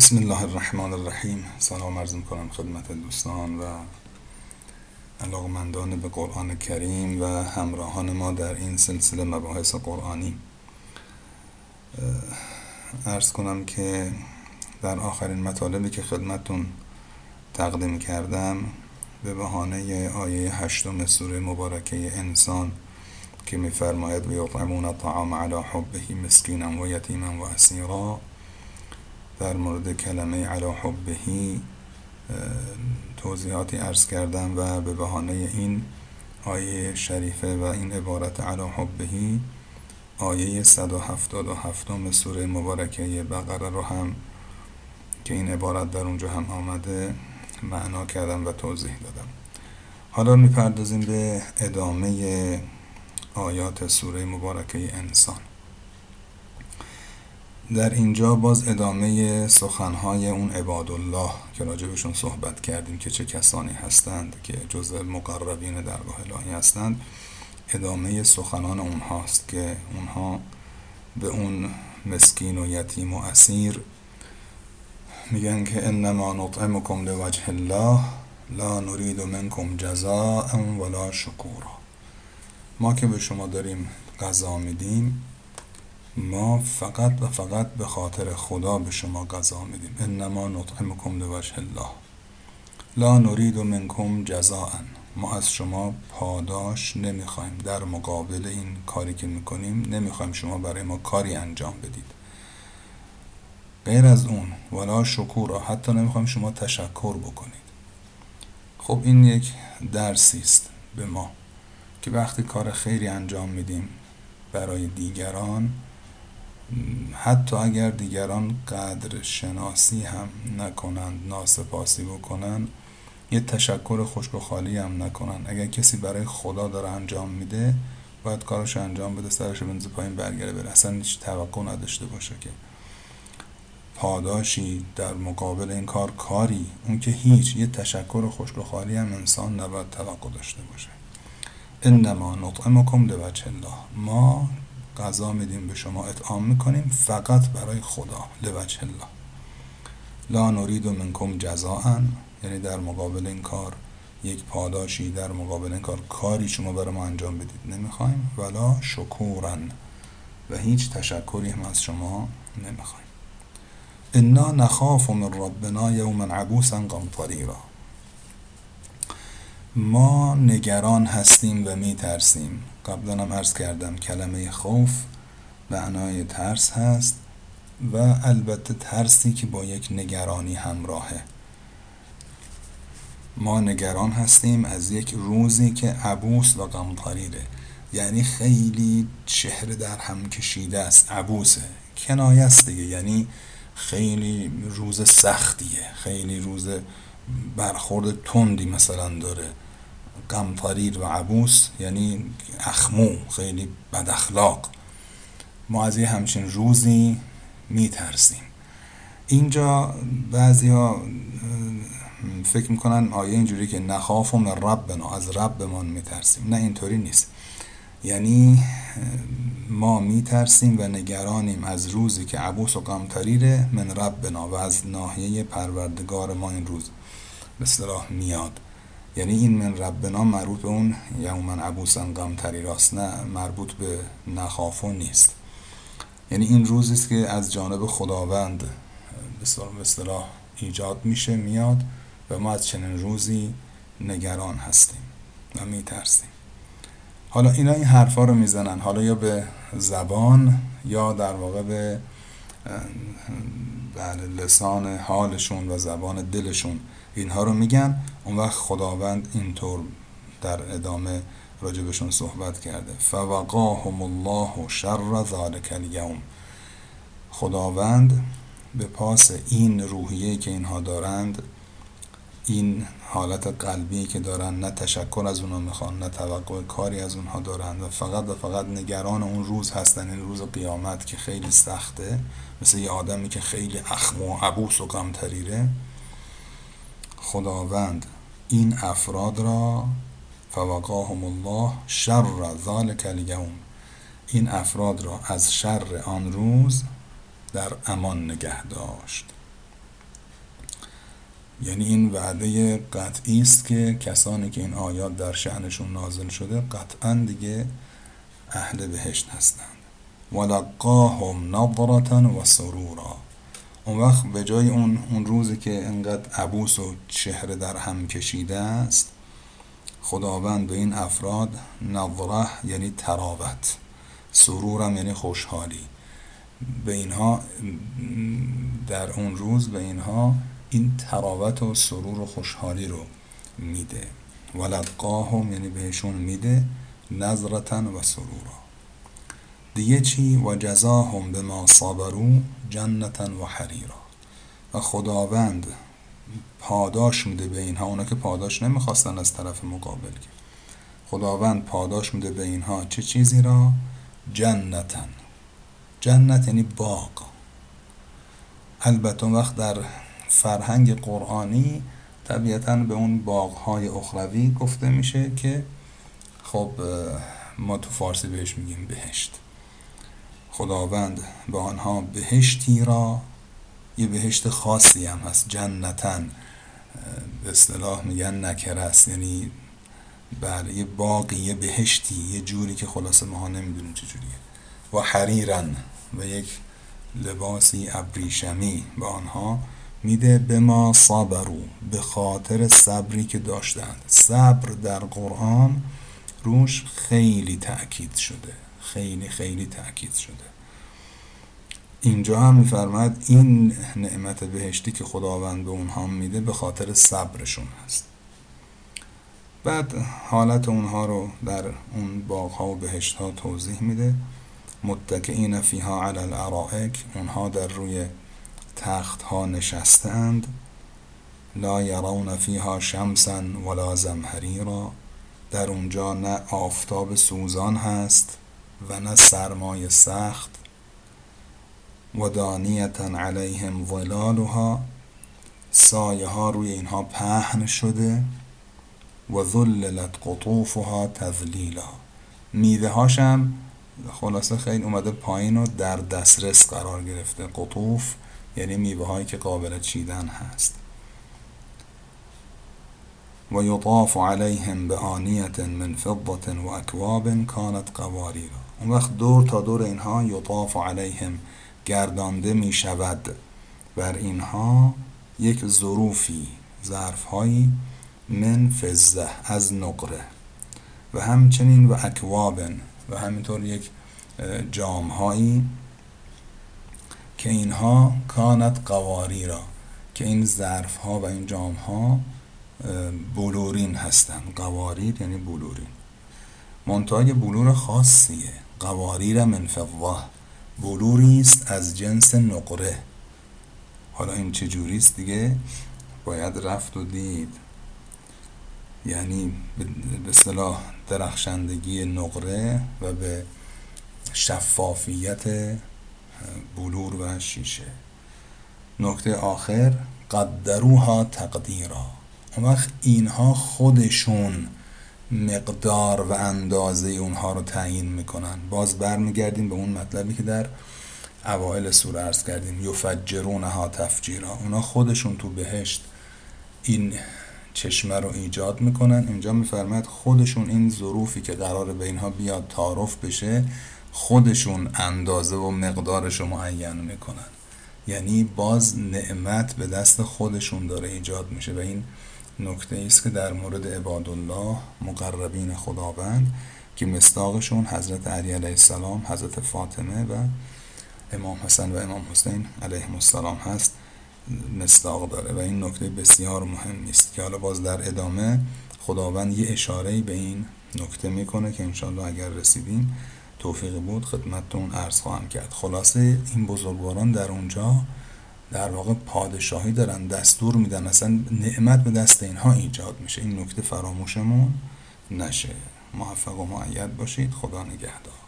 بسم الله الرحمن الرحیم سلام عرض کنم خدمت دوستان و علاقمندان به قرآن کریم و همراهان ما در این سلسله مباحث قرآنی. ارز کنم که در آخرین مطالبی که خدمتون تقدیم کردم به بهانه آیه هشتم سوره مبارکه انسان که میفرماید و یطعمون الطعام علی حبه مسکینا و یتیما و اسیرا در مورد کلمه علا حبهی توضیحاتی ارز کردم و به بهانه این آیه شریفه و این عبارت علا حبهی آیه 177 سوره مبارکه بقره رو هم که این عبارت در اونجا هم آمده معنا کردم و توضیح دادم. حالا می‌پردازیم به ادامه آیات سوره مبارکه انسان. در اینجا باز ادامه سخنهای اون عباد الله که راجبشون صحبت کردیم که چه کسانی هستند که جزء مقربین درگاه الهی هستند ادامه سخنان اونهاست که اونها به اون مسکین و یتیم و اسیر میگن که انما نطعمکم لوجه الله لا نرید منکم جزاء ولا شکورا. ما که به شما داریم غذا میدیم ما فقط و فقط به خاطر خدا به شما غذا میدیم. انما نطعمکم لوجه الله. لا نرید منکم جزاء. ما از شما پاداش نمی‌خوایم. در مقابل این کاری که می‌کنیم نمی‌خوایم شما برای ما کاری انجام بدید. غیر از اون ولا شکور حتی نمی‌خوایم شما تشکر بکنید. خب این یک درسی است به ما که وقتی کار خیری انجام میدیم برای دیگران حتی اگر دیگران قدر شناسی هم نکنند ناسپاسی بکنن یه تشکر خشک و خالی هم نکنن اگر کسی برای خدا داره انجام میده باید کارش انجام بده سرش بنز پایین برگره بره. اصلا هیچ توقع نداشته باشه که پاداشی در مقابل این کار کاری. اون که هیچ یه تشکر خشک و خالی هم انسان نباید توقع داشته باشه. انما نطعمکم لوجه الله. ما غذا میدیم به شما اطعام می‌کنیم فقط برای خدا لوجه الله. لا نرید منکم جزاء یعنی در مقابل این کار یک پاداشی در مقابل این کار کاری شما برای ما انجام بدید. نمی‌خوایم. ولا شکورن. و هیچ تشکری هم از شما نمی‌خوایم. انا نخاف من ربنا یوما عبوسا قمطریرا ما نگران هستیم و میترسیم. قبلا هم عرض کردم کلمه خوف معنای ترس هست و البته ترسی که با یک نگرانی همراهه. ما نگران هستیم از یک روزی که عبوس و غمطریره یعنی خیلی چهره در هم کشیده است. عبوسه. کنایه است دیگه. یعنی خیلی روز سختیه. خیلی روز برخورد تندی مثلا داره. قمطریر و عبوس یعنی اخمو خیلی بد اخلاق. ما از یه همچین روزی میترسیم. اینجا بعضی ها فکر می‌کنن آیه اینجوری که نخاف من ربنا از ربمان میترسیم. نه اینطوری نیست. یعنی ما میترسیم و نگرانیم از روزی که عبوس و قمطریره من ربنا و از ناحیه پروردگار ما این روز. به صلاح میاد. یعنی این من ربنا مربوط به اون یومن عبوسن قمطری راست نه مربوط به نخافو نیست. یعنی این روزی است که از جانب خداوند به اصطلاح ایجاد میشه میاد و ما از چنین روزی نگران هستیم و میترسیم. حالا اینا این حرفا رو می‌زنن. حالا یا به زبان یا در واقع به بله لسان حالشون و زبان دلشون اینها رو میگن. اون وقت خداوند اینطور در ادامه راجبشون صحبت کرده. فوقاهم الله شر ذلک الیوم. خداوند به پاس این روحیه که اینها دارند این حالت قلبی که دارن نه تشکر از اونها می‌خوان نه توقع کاری از اونها دارن و فقط و فقط نگران اون روز هستن این روز قیامت که خیلی سخته مثل یه آدمی که خیلی اخم و عبوس و غمتریره. خداوند این افراد را فوقاهم الله شر ذلک الیوم. این افراد را از شر آن روز در امان نگه داشت. یعنی این وعده قطعی است که کسانی که این آیات در شعنشون نازل شده قطعا دیگه اهل بهشت هستند. ولقاهم نظرة و سرورا. اون وقت به جای اون اون روزی که انقدر عبوس و چهره در هم کشیده است خداوند به این افراد نظره یعنی تراوت سرورم یعنی خوشحالی. به اینها در اون روز به اینها این تراوت و سرور و خوشحالی رو میده. ولقاهم یعنی بهشون میده نظرتن و سرورا. دیگه چی؟ و جزاهم به ما صابرو جنتن و حریرا. و خداوند پاداش میده به اینها. اونا که پاداش نمی‌خواستن از طرف مقابل که. خداوند پاداش میده به اینها. چه چیزی را؟ جنتن. جنت یعنی باغ. البته وقت در فرهنگ قرآنی طبیعتا به اون باغهای اخروی گفته میشه که خب ما تو فارسی بهش میگیم بهشت. خداوند به آنها بهشتی را یه بهشت خاصی هم هست جنتن به اصطلاح میگن نکره یعنی بله یه باقی یه بهشتی یه جوری که خلاصه ماها نمی‌دونیم چه جوریه. و حریرن و یک لباسی ابریشمی به آنها میده به ما صبرو به خاطر صبری که داشتند. صبر در قرآن روش خیلی تأکید شده. خیلی خیلی تأکید شده. اینجا هم میفرماد این نعمت بهشتی که خداوند به اونها میده به خاطر صبرشون هست. بعد حالت اونها رو در اون باغ و بهشت ها توضیح میده. متکئین فیها علی الارائک اونها در روی تخت ها نشستند لا یرون فیها شمسا ولا زمهریرا. در اونجا نه آفتاب سوزان هست و نه سرمای سخت. و دانیتا علیهم ظلالها. سایه ها روی اینها پهن شده و ذللت قطوفها تذلیلا. میوه هاشم خلاصه خیلی اومده پایین و در دسترس قرار گرفته. قطوف یعنی میوه هایی که قابل چیدن هست. و یطاف علیهم به آنیت من فضة و اکواب کانت قواریرا اون وقت دور تا دور اینها یطاف علیهم گردانده می شود بر اینها یک ظروفی ظرفهایی من فزه از نقره. و همچنین و اکوابن و همینطور یک جامهایی که اینها کانت قواری را که این ظرف ها و این جام ها بلورین هستند. قواریر یعنی بلورین. منتهای بلور خاصیه. قواریر من فضه بلوری است از جنس نقره. حالا این چه جوریست دیگه؟ باید رفت و دید. یعنی به صلاح درخشندگی نقره و به شفافیت بلور و شیشه. نکته آخر قدروها تقدیرا. اون وقت اینها خودشون مقدار و اندازه اونها رو تعیین می‌کنن. باز برمیگردیم به اون مطلبی که در اوائل سوره ارز کردیم. یفجرونها تفجیرا. اونا خودشون تو بهشت این چشمه رو ایجاد می‌کنن. اینجا میفرماید خودشون این ظروفی که قرار به اینها بیاد تعارف بشه خودشون اندازه و مقدارش رو معین می‌کنن. یعنی باز نعمت به دست خودشون داره ایجاد میشه. و این نکته است که در مورد عبادالله مقربین خداوند که مستاقشون حضرت علی علیه السلام حضرت فاطمه و امام حسن و امام حسین علیه السلام هست مستاق داره. و این نکته بسیار مهم است که حالا باز در ادامه خداوند یه اشاره به این نکته می‌کنه که انشالله اگر رسیدیم توفیق بود خدمتتون عرض خواهم کرد. خلاصه این بزرگواران در اونجا در واقع پادشاهی دارن دستور میدن اصلا نعمت به دست اینها ایجاد میشه. این نکته فراموشمون نشه. موفق و معید باشید. خدا نگهدار.